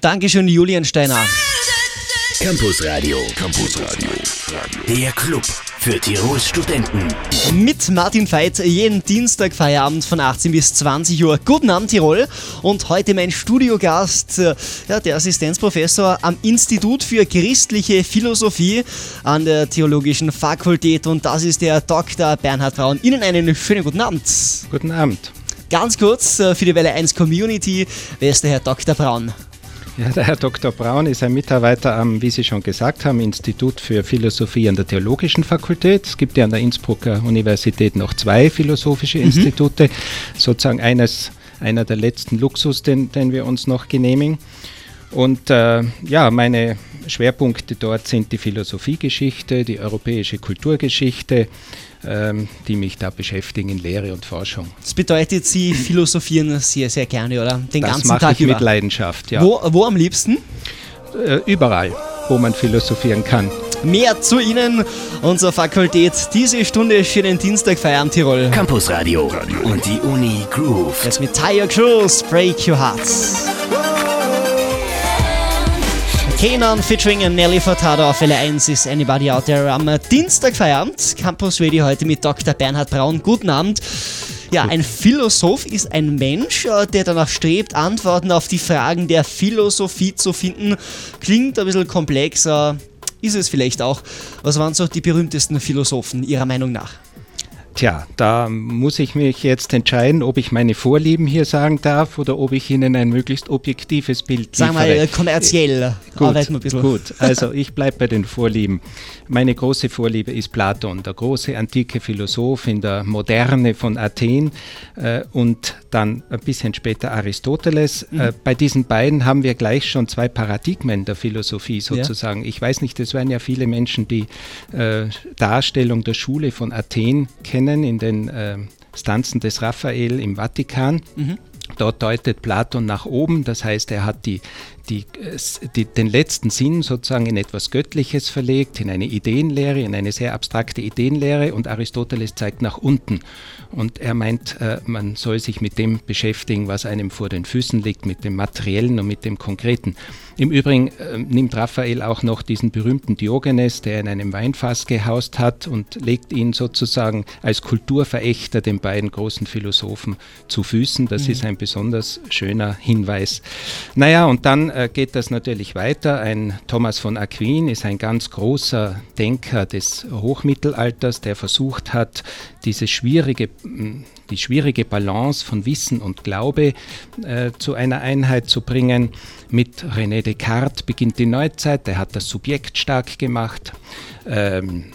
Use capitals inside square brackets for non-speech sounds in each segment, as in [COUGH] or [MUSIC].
Dankeschön, Julian Steiner. Campus Radio. Campus Radio. Der Club für Tirols Studenten. Mit Martin Veit jeden Dienstag Feierabend von 18 bis 20 Uhr. Guten Abend Tirol und heute mein Studiogast, äh, ja, der Assistenzprofessor am Institut für christliche Philosophie an der Theologischen Fakultät und das ist der Dr. Bernhard Braun. Ihnen einen schönen guten Abend. Guten Abend. Ganz kurz äh, für die Welle 1 Community, wer ist der Herr Dr. Braun? Ja, der Herr Dr. Braun ist ein Mitarbeiter am, wie Sie schon gesagt haben, Institut für Philosophie an der Theologischen Fakultät. Es gibt ja an der Innsbrucker Universität noch zwei philosophische mhm. Institute, sozusagen eines, einer der letzten Luxus, den, den wir uns noch genehmigen. Und äh, ja, meine Schwerpunkte dort sind die Philosophiegeschichte, die europäische Kulturgeschichte, ähm, die mich da beschäftigen in Lehre und Forschung. Das bedeutet, Sie philosophieren sehr, sehr gerne, oder? Den das ganzen Tag ich über. mit Leidenschaft, ja. Wo, wo am liebsten? Äh, überall, wo man philosophieren kann. Mehr zu Ihnen, unserer Fakultät. Diese Stunde für den Dienstag feiern Tirol. Campus Radio und die Uni Groove. Jetzt mit Tire Cruise, Break Your Hearts. Kenan featuring Nelly Furtado auf Welle 1 ist Anybody Out There am Dienstag Feierabend. Campus Radio heute mit Dr. Bernhard Braun. Guten Abend. Ja, ein Philosoph ist ein Mensch, äh, der danach strebt, Antworten auf die Fragen der Philosophie zu finden. Klingt ein bisschen komplexer, ist es vielleicht auch. Was waren so die berühmtesten Philosophen Ihrer Meinung nach? Tja, da muss ich mich jetzt entscheiden, ob ich meine Vorlieben hier sagen darf oder ob ich Ihnen ein möglichst objektives Bild Sagen wir mal kommerziell. Gut, ein bisschen. gut. Also ich bleibe bei den Vorlieben. Meine große Vorliebe ist Platon, der große antike Philosoph in der Moderne von Athen äh, und dann ein bisschen später Aristoteles. Mhm. Äh, bei diesen beiden haben wir gleich schon zwei Paradigmen der Philosophie sozusagen. Ja. Ich weiß nicht, es werden ja viele Menschen die äh, Darstellung der Schule von Athen kennen kennen in den äh, Stanzen des Raphael im Vatikan. Mhm. Dort deutet Platon nach oben, das heißt, er hat die, die, die, den letzten Sinn sozusagen in etwas Göttliches verlegt, in eine Ideenlehre, in eine sehr abstrakte Ideenlehre und Aristoteles zeigt nach unten. Und er meint, äh, man soll sich mit dem beschäftigen, was einem vor den Füßen liegt, mit dem Materiellen und mit dem Konkreten. Im Übrigen äh, nimmt Raphael auch noch diesen berühmten Diogenes, der in einem Weinfass gehaust hat, und legt ihn sozusagen als Kulturverächter den beiden großen Philosophen zu Füßen. Das mhm. ist ein besonders schöner Hinweis. Naja, und dann äh, geht das natürlich weiter. Ein Thomas von Aquin ist ein ganz großer Denker des Hochmittelalters, der versucht hat, diese schwierige, die schwierige Balance von Wissen und Glaube äh, zu einer Einheit zu bringen. Mit René Descartes beginnt die Neuzeit, der hat das Subjekt stark gemacht. Ähm,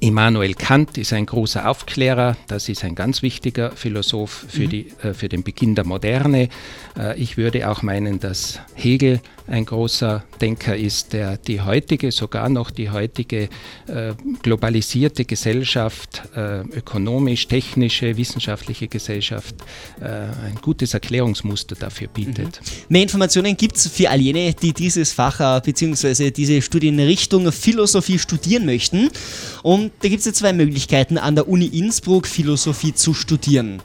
Immanuel Kant ist ein großer Aufklärer, das ist ein ganz wichtiger Philosoph für, mhm. die, äh, für den Beginn der Moderne. Äh, ich würde auch meinen, dass Hegel ein großer Denker ist, der die heutige, sogar noch die heutige äh, globalisierte Gesellschaft, äh, ökonomisch, technische, wissenschaftliche Gesellschaft, äh, ein gutes Erklärungsmuster dafür bietet. Mhm. Mehr Informationen gibt es für all jene, die dieses Fach äh, bzw. diese Studienrichtung Philosophie studieren möchten. Und da gibt es ja zwei Möglichkeiten, an der Uni Innsbruck Philosophie zu studieren.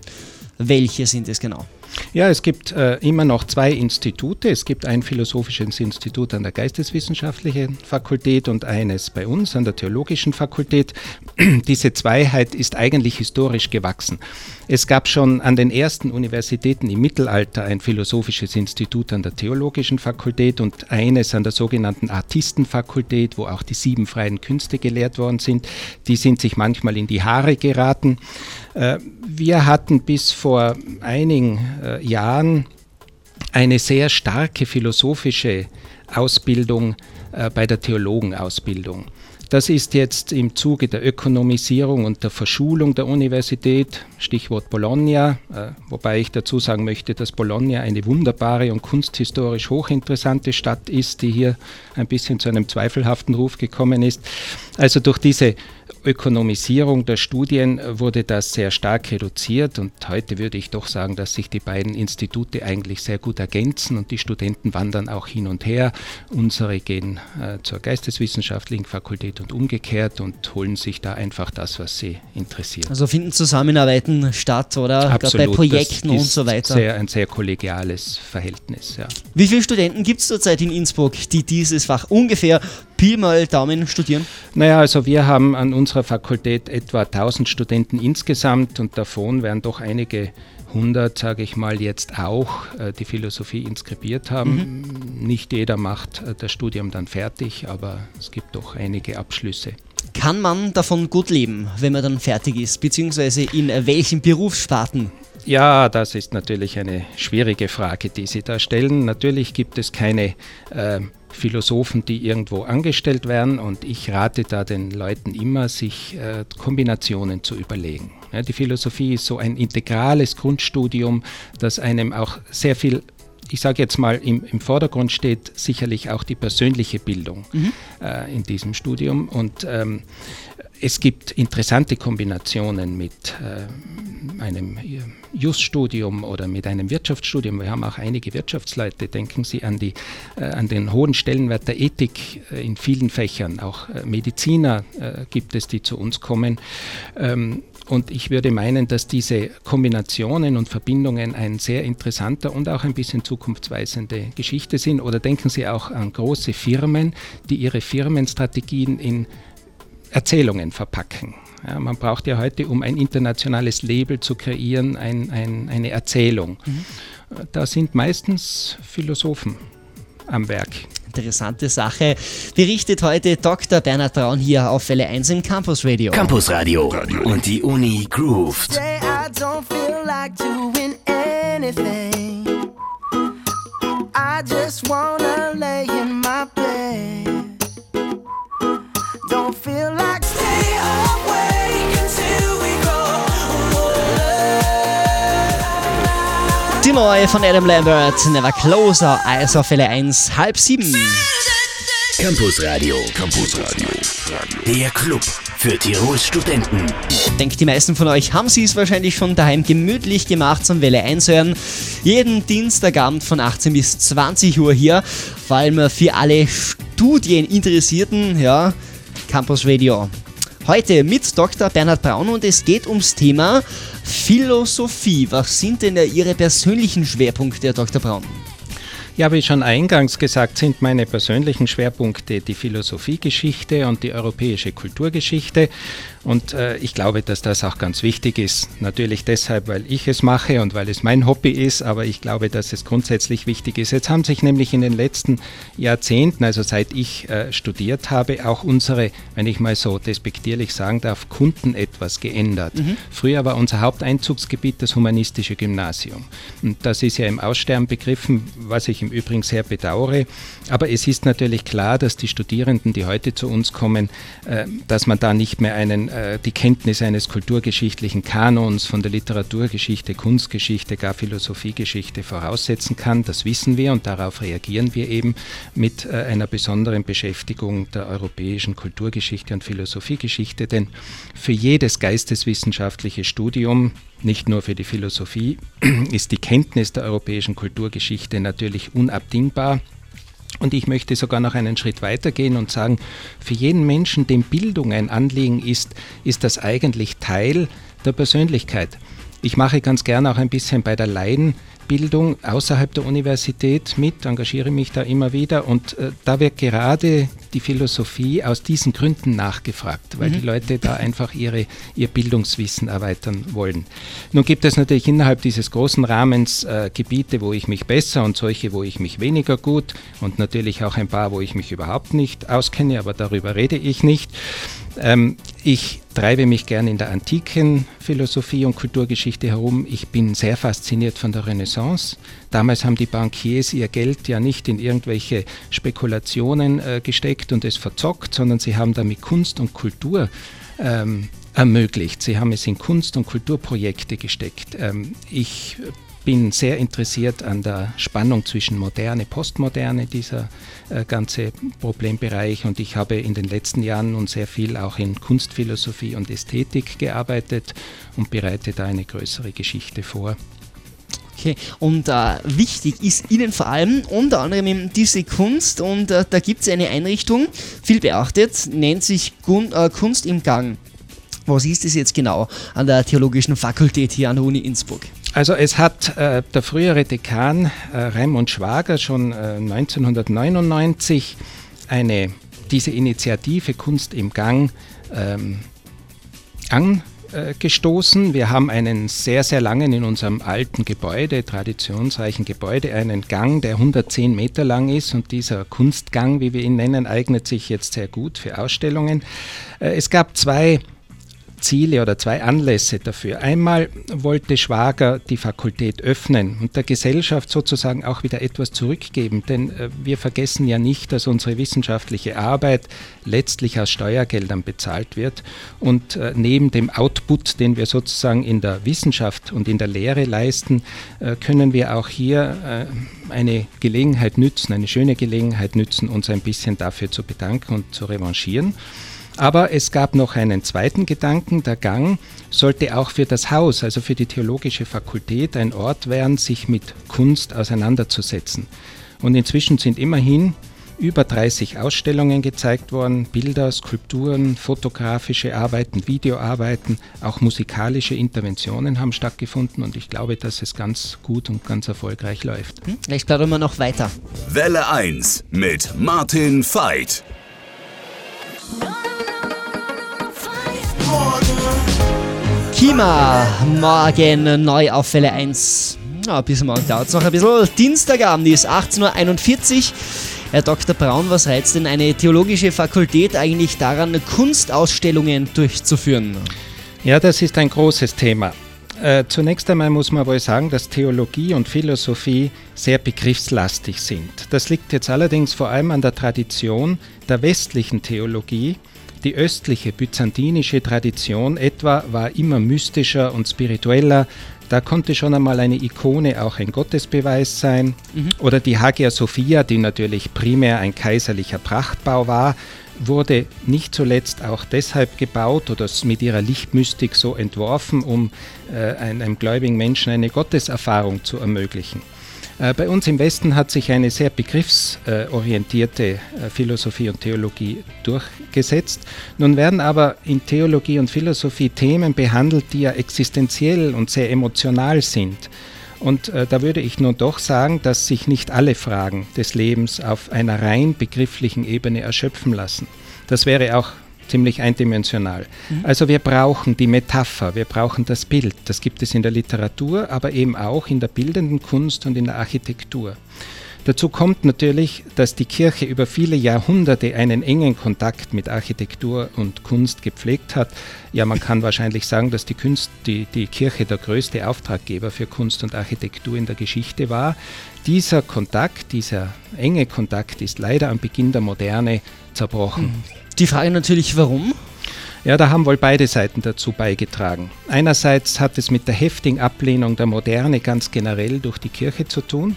Welche sind es genau? Ja, es gibt äh, immer noch zwei Institute. Es gibt ein philosophisches Institut an der Geisteswissenschaftlichen Fakultät und eines bei uns an der Theologischen Fakultät. [CLEARS THROAT] Diese Zweiheit ist eigentlich historisch gewachsen. Es gab schon an den ersten Universitäten im Mittelalter ein philosophisches Institut an der Theologischen Fakultät und eines an der sogenannten Artistenfakultät, wo auch die sieben freien Künste gelehrt worden sind. Die sind sich manchmal in die Haare geraten. Äh, wir hatten bis vor einigen äh, Jahren eine sehr starke philosophische Ausbildung äh, bei der Theologenausbildung. Das ist jetzt im Zuge der Ökonomisierung und der Verschulung der Universität, Stichwort Bologna, äh, wobei ich dazu sagen möchte, dass Bologna eine wunderbare und kunsthistorisch hochinteressante Stadt ist, die hier ein bisschen zu einem zweifelhaften Ruf gekommen ist. Also durch diese Ökonomisierung der Studien wurde das sehr stark reduziert und heute würde ich doch sagen, dass sich die beiden Institute eigentlich sehr gut ergänzen und die Studenten wandern auch hin und her. Unsere gehen äh, zur Geisteswissenschaftlichen Fakultät und umgekehrt und holen sich da einfach das, was sie interessiert. Also finden Zusammenarbeiten statt oder Absolut, bei Projekten und so weiter. Sehr, ein sehr kollegiales Verhältnis. Ja. Wie viele Studenten gibt es zurzeit in Innsbruck, die dieses Fach ungefähr Pi mal Daumen studieren? Naja, also wir haben an unserer Fakultät etwa 1000 Studenten insgesamt und davon werden doch einige hundert, sage ich mal, jetzt auch äh, die Philosophie inskribiert haben. Mhm. Nicht jeder macht äh, das Studium dann fertig, aber es gibt doch einige Abschlüsse. Kann man davon gut leben, wenn man dann fertig ist, beziehungsweise in welchen Berufssparten? Ja, das ist natürlich eine schwierige Frage, die Sie da stellen. Natürlich gibt es keine äh, Philosophen, die irgendwo angestellt werden und ich rate da den Leuten immer, sich äh, Kombinationen zu überlegen. Ja, die Philosophie ist so ein integrales Grundstudium, das einem auch sehr viel ich sage jetzt mal, im, im, Vordergrund steht sicherlich auch die persönliche Bildung mhm. äh, in diesem Studium. Und ähm, es gibt interessante Kombinationen mit äh, einem Juststudium oder mit einem Wirtschaftsstudium. Wir haben auch einige Wirtschaftsleute. Denken Sie an, die, äh, an den hohen Stellenwert der Ethik äh, in vielen Fächern. Auch äh, Mediziner äh, gibt es, die zu uns kommen. Ähm, und ich würde meinen, dass diese Kombinationen und Verbindungen ein sehr interessanter und auch ein bisschen zukunftsweisende Geschichte sind. Oder denken Sie auch an große Firmen, die ihre Firmenstrategien in Erzählungen verpacken. Ja, man braucht ja heute, um ein internationales Label zu kreieren, ein, ein, eine Erzählung. Mhm. Da sind meistens Philosophen am Werk. Interessante Sache. Berichtet heute Dr. Bernhard Braun hier auf Welle 1 im Campus Radio. Campus Radio und die Uni grooved. I just wanna lay in Die neue von Adam Lambert, Never Closer, Eis auf Welle 1, halb sieben. Campus Radio. Campus Radio. Der Club für Tirols Studenten. Ich denke, die meisten von euch haben sie es wahrscheinlich schon daheim gemütlich gemacht zum Welle 1 hören. Jeden Dienstagabend von 18 bis 20 Uhr hier, vor allem für alle Studieninteressierten, ja, Campus Radio. Heute mit Dr. Bernhard Braun und es geht ums Thema Philosophie. Was sind denn Ihre persönlichen Schwerpunkte, Herr Dr. Braun? Ja, wie schon eingangs gesagt, sind meine persönlichen Schwerpunkte die Philosophiegeschichte und die europäische Kulturgeschichte. Und äh, ich glaube, dass das auch ganz wichtig ist. Natürlich deshalb, weil ich es mache und weil es mein Hobby ist, aber ich glaube, dass es grundsätzlich wichtig ist. Jetzt haben sich nämlich in den letzten Jahrzehnten, also seit ich äh, studiert habe, auch unsere, wenn ich mal so despektierlich sagen darf, Kunden etwas geändert. Mhm. Früher war unser Haupteinzugsgebiet das humanistische Gymnasium. Und das ist ja im Aussterben begriffen, was ich im Übrigen sehr bedauere. Aber es ist natürlich klar, dass die Studierenden, die heute zu uns kommen, äh, dass man da nicht mehr einen äh, die Kenntnis eines kulturgeschichtlichen Kanons von der Literaturgeschichte, Kunstgeschichte, gar Philosophiegeschichte voraussetzen kann. Das wissen wir und darauf reagieren wir eben mit äh, einer besonderen Beschäftigung der europäischen Kulturgeschichte und Philosophiegeschichte. Denn für jedes geisteswissenschaftliche Studium, nicht nur für die Philosophie, [CLEARS THROAT] ist die Kenntnis der europäischen Kulturgeschichte natürlich unabdingbar. Und ich möchte sogar noch einen Schritt weiter gehen und sagen, für jeden Menschen, dem Bildung ein Anliegen ist, ist das eigentlich Teil der Persönlichkeit. Ich mache ganz gerne auch ein bisschen bei der Leiden Bildung außerhalb der Universität mit, engagiere mich da immer wieder und äh, da wird gerade die Philosophie aus diesen Gründen nachgefragt, weil mhm. die Leute da einfach ihre, ihr Bildungswissen erweitern wollen. Nun gibt es natürlich innerhalb dieses großen Rahmens äh, Gebiete, wo ich mich besser und solche, wo ich mich weniger gut und natürlich auch ein paar, wo ich mich überhaupt nicht auskenne, aber darüber rede ich nicht. Ähm, ich treibe mich gern in der antiken Philosophie und Kulturgeschichte herum. Ich bin sehr fasziniert von der Renaissance. Damals haben die Bankiers ihr Geld ja nicht in irgendwelche Spekulationen äh, gesteckt und es verzockt, sondern sie haben damit Kunst und Kultur ähm, ermöglicht. Sie haben es in Kunst- und Kulturprojekte gesteckt. Ähm, ich bin sehr interessiert an der Spannung zwischen Moderne, Postmoderne, dieser äh, ganze Problembereich. Und ich habe in den letzten Jahren nun sehr viel auch in Kunstphilosophie und Ästhetik gearbeitet und bereite da eine größere Geschichte vor. Okay, und äh, wichtig ist Ihnen vor allem unter anderem diese Kunst und äh, da gibt es eine Einrichtung, viel beachtet, nennt sich Gun äh, Kunst im Gang. Was ist es jetzt genau an der Theologischen Fakultät hier an der Uni Innsbruck? Also es hat äh, der frühere Dekan äh, Raimund Schwager schon äh, 1999 eine, diese Initiative Kunst im Gang ähm, angestoßen. Wir haben einen sehr, sehr langen in unserem alten Gebäude, traditionsreichen Gebäude, einen Gang, der 110 Meter lang ist und dieser Kunstgang, wie wir ihn nennen, eignet sich jetzt sehr gut für Ausstellungen. Äh, es gab zwei Ziele oder zwei Anlässe dafür. Einmal wollte Schwager die Fakultät öffnen und der Gesellschaft sozusagen auch wieder etwas zurückgeben, denn äh, wir vergessen ja nicht, dass unsere wissenschaftliche Arbeit letztlich aus Steuergeldern bezahlt wird und äh, neben dem Output, den wir sozusagen in der Wissenschaft und in der Lehre leisten, äh, können wir auch hier eine Gelegenheit nützen, eine schöne Gelegenheit nützen, uns ein bisschen dafür zu bedanken und zu revanchieren. Aber es gab noch einen zweiten Gedanken. Der Gang sollte auch für das Haus, also für die Theologische Fakultät, ein Ort werden, sich mit Kunst auseinanderzusetzen. Und inzwischen sind immerhin über 30 Ausstellungen gezeigt worden, Bilder, Skulpturen, fotografische Arbeiten, Videoarbeiten, auch musikalische Interventionen haben stattgefunden und ich glaube, dass es ganz gut und ganz erfolgreich läuft. Hm? Ich glaube immer noch weiter. Welle 1 mit Martin Veit. Kima, morgen neu auf Welle 1. Ja, bis morgen dauert es noch ein bisschen. Dienstagabend ist 18.41 Uhr. Herr Dr. Braun, was reizt denn eine theologische Fakultät eigentlich daran, Kunstausstellungen durchzuführen? Ja, das ist ein großes Thema. Äh, zunächst einmal muss man wohl sagen, dass Theologie und Philosophie sehr begriffslastig sind. Das liegt jetzt allerdings vor allem an der Tradition der westlichen Theologie, die östliche byzantinische Tradition etwa war immer mystischer und spiritueller. Da konnte schon einmal eine Ikone auch ein Gottesbeweis sein. Mhm. Oder die Hagia Sophia, die natürlich primär ein kaiserlicher Prachtbau war, wurde nicht zuletzt auch deshalb gebaut oder mit ihrer Lichtmystik so entworfen, um äh, einem gläubigen Menschen eine Gotteserfahrung zu ermöglichen. Äh, bei uns im Westen hat sich eine sehr begriffsorientierte äh, Philosophie und Theologie durchgesetzt. Nun werden aber in Theologie und Philosophie Themen behandelt, die ja existenziell und sehr emotional sind. Und äh, da würde ich nun doch sagen, dass sich nicht alle Fragen des Lebens auf einer rein begrifflichen Ebene erschöpfen lassen. Das wäre auch ziemlich eindimensional. Mhm. Also wir brauchen die Metapher, wir brauchen das Bild. Das gibt es in der Literatur, aber eben auch in der bildenden Kunst und in der Architektur. Dazu kommt natürlich, dass die Kirche über viele Jahrhunderte einen engen Kontakt mit Architektur und Kunst gepflegt hat. Ja, man kann wahrscheinlich sagen, dass die, Kunst, die, die Kirche der größte Auftraggeber für Kunst und Architektur in der Geschichte war. Dieser Kontakt, dieser enge Kontakt ist leider am Beginn der Moderne zerbrochen. Mhm. Die Frage natürlich, warum? Ja, da haben wohl beide Seiten dazu beigetragen. Einerseits hat es mit der heftigen Ablehnung der Moderne ganz generell durch die Kirche zu tun.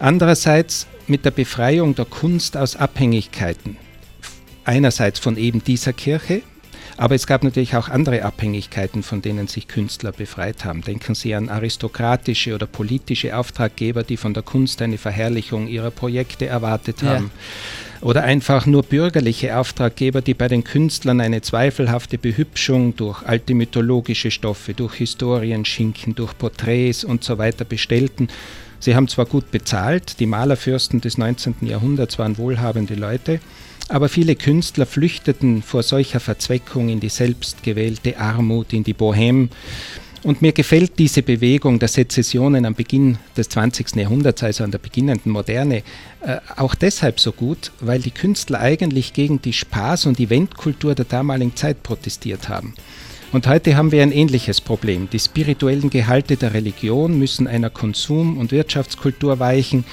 Andererseits mit der Befreiung der Kunst aus Abhängigkeiten. Einerseits von eben dieser Kirche, aber es gab natürlich auch andere Abhängigkeiten, von denen sich Künstler befreit haben. Denken Sie an aristokratische oder politische Auftraggeber, die von der Kunst eine Verherrlichung ihrer Projekte erwartet haben. Ja oder einfach nur bürgerliche Auftraggeber, die bei den Künstlern eine zweifelhafte Behübschung durch alte mythologische Stoffe, durch Historienschinken, durch Porträts und so weiter bestellten. Sie haben zwar gut bezahlt, die Malerfürsten des 19. Jahrhunderts waren wohlhabende Leute, aber viele Künstler flüchteten vor solcher Verzweckung in die selbstgewählte Armut, in die Bohème. Und mir gefällt diese Bewegung der Sezessionen am Beginn des 20. Jahrhunderts, also an der beginnenden Moderne, äh, auch deshalb so gut, weil die Künstler eigentlich gegen die Spaß- und Eventkultur der damaligen Zeit protestiert haben. Und heute haben wir ein ähnliches Problem. Die spirituellen Gehalte der Religion müssen einer Konsum- und Wirtschaftskultur weichen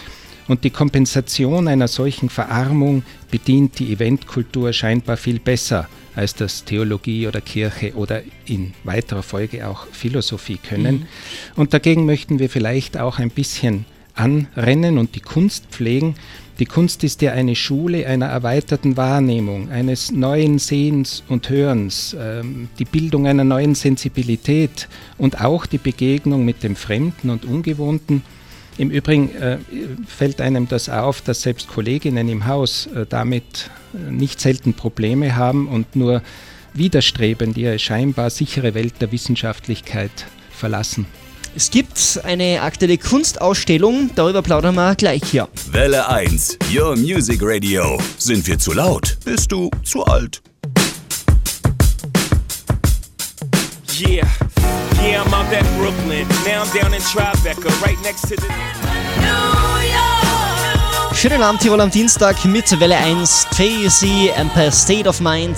und die Kompensation einer solchen Verarmung bedient die Eventkultur scheinbar viel besser als das Theologie oder Kirche oder in weiterer Folge auch Philosophie können. Mhm. Und dagegen möchten wir vielleicht auch ein bisschen anrennen und die Kunst pflegen. Die Kunst ist ja eine Schule einer erweiterten Wahrnehmung, eines neuen Sehens und Hörens, ähm, die Bildung einer neuen Sensibilität und auch die Begegnung mit dem Fremden und Ungewohnten. Im Übrigen äh, fällt einem das auf, dass selbst Kolleginnen im Haus äh, damit äh, nicht selten Probleme haben und nur widerstrebend ihre scheinbar sichere Welt der Wissenschaftlichkeit verlassen. Es gibt eine aktuelle Kunstausstellung, darüber plaudern wir gleich hier. Welle 1, Your Music Radio. Sind wir zu laut? Bist du zu alt? Yeah, yeah, I'm out at Brooklyn. Now I'm down in Tribeca, right next to the. Schönen Abend, Tirol am Dienstag mit Welle 1, Tracy, Empire State of Mind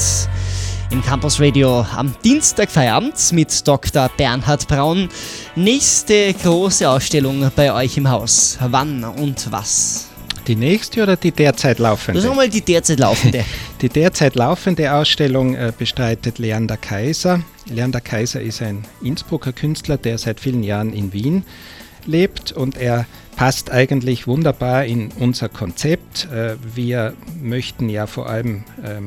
im Campus Radio am Dienstag Feierabend mit Dr. Bernhard Braun. Nächste große Ausstellung bei euch im Haus. Wann und was? Die nächste oder die derzeit laufende? Sagen wir mal die derzeit laufende. [LAUGHS] die derzeit laufende Ausstellung äh, bestreitet Leander Kaiser. Leander Kaiser ist ein Innsbrucker Künstler, der seit vielen Jahren in Wien lebt und er passt eigentlich wunderbar in unser Konzept. Äh, wir möchten ja vor allem ähm,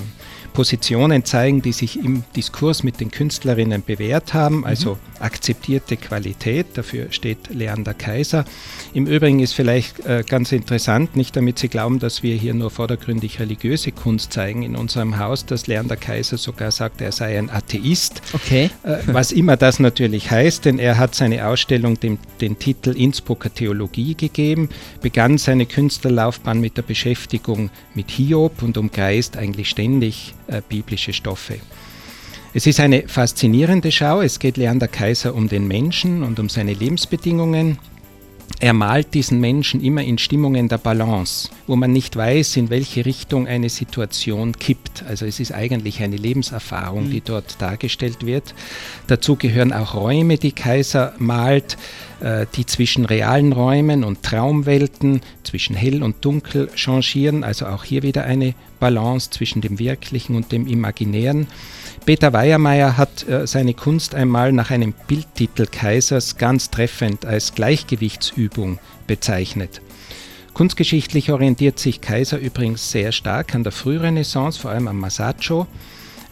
Positionen zeigen, die sich im Diskurs mit den Künstlerinnen bewährt haben, mhm. also akzeptierte Qualität, dafür steht Leander Kaiser. Im Übrigen ist vielleicht äh, ganz interessant, nicht damit Sie glauben, dass wir hier nur vordergründig religiöse Kunst zeigen in unserem Haus, dass Leander Kaiser sogar sagt, er sei ein Atheist. Okay. Äh, was immer das natürlich heißt, denn er hat seine Ausstellung dem, den Titel Innsbrucker Theologie gegeben, begann seine Künstlerlaufbahn mit der Beschäftigung mit Hiob und umkreist eigentlich ständig äh, biblische Stoffe. Es ist eine faszinierende Schau. Es geht Leander Kaiser um den Menschen und um seine Lebensbedingungen. Er malt diesen Menschen immer in Stimmungen der Balance, wo man nicht weiß, in welche Richtung eine Situation kippt. Also es ist eigentlich eine Lebenserfahrung, die mhm. dort dargestellt wird. Dazu gehören auch Räume, die Kaiser malt, äh, die zwischen realen Räumen und Traumwelten, zwischen hell und dunkel changieren. Also auch hier wieder eine Balance zwischen dem Wirklichen und dem Imaginären. Peter Weiermeier hat äh, seine Kunst einmal nach einem Bildtitel Kaisers ganz treffend als Gleichgewichtsübung bezeichnet. Kunstgeschichtlich orientiert sich Kaiser übrigens sehr stark an der Frührenaissance, vor allem am Masaccio.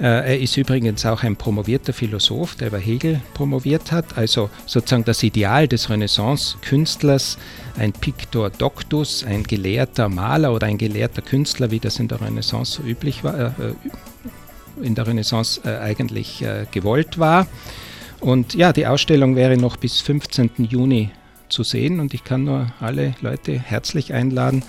Äh, er ist übrigens auch ein promovierter Philosoph, der über Hegel promoviert hat, also sozusagen das Ideal des Renaissance-Künstlers, ein Pictor Doctus, ein gelehrter Maler oder ein gelehrter Künstler, wie das in der Renaissance so üblich war, äh, in der Renaissance äh, eigentlich äh, gewollt war. Und ja, die Ausstellung wäre noch bis 15. Juni zu sehen und ich kann nur alle Leute herzlich einladen,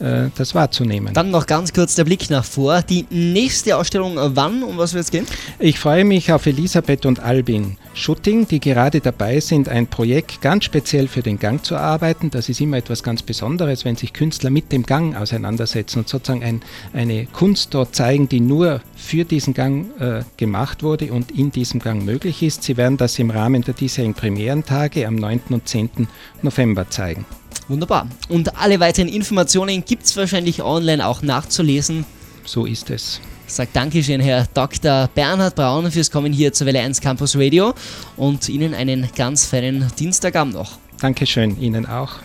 äh, das wahrzunehmen. Dann noch ganz kurz der Blick nach vor. Die nächste Ausstellung, wann und was wird es gehen? Ich freue mich auf Elisabeth und Albin Schutting, die gerade dabei sind, ein Projekt ganz speziell für den Gang zu arbeiten. Das ist immer etwas ganz Besonderes, wenn sich Künstler mit dem Gang auseinandersetzen und sozusagen ein, eine Kunst dort zeigen, die nur für diesen Gang äh, gemacht wurde und in diesem Gang möglich ist. Sie werden das im Rahmen der diesjährigen Premierentage am 9. und 10. November zeigen. Wunderbar. Und alle weiteren Informationen gibt es wahrscheinlich online auch nachzulesen. So ist es. Ich sage Dankeschön, Herr Dr. Bernhard Braun, fürs Kommen hier zur Welle 1 Campus Radio und Ihnen einen ganz feinen Dienstagabend noch. Dankeschön, Ihnen auch.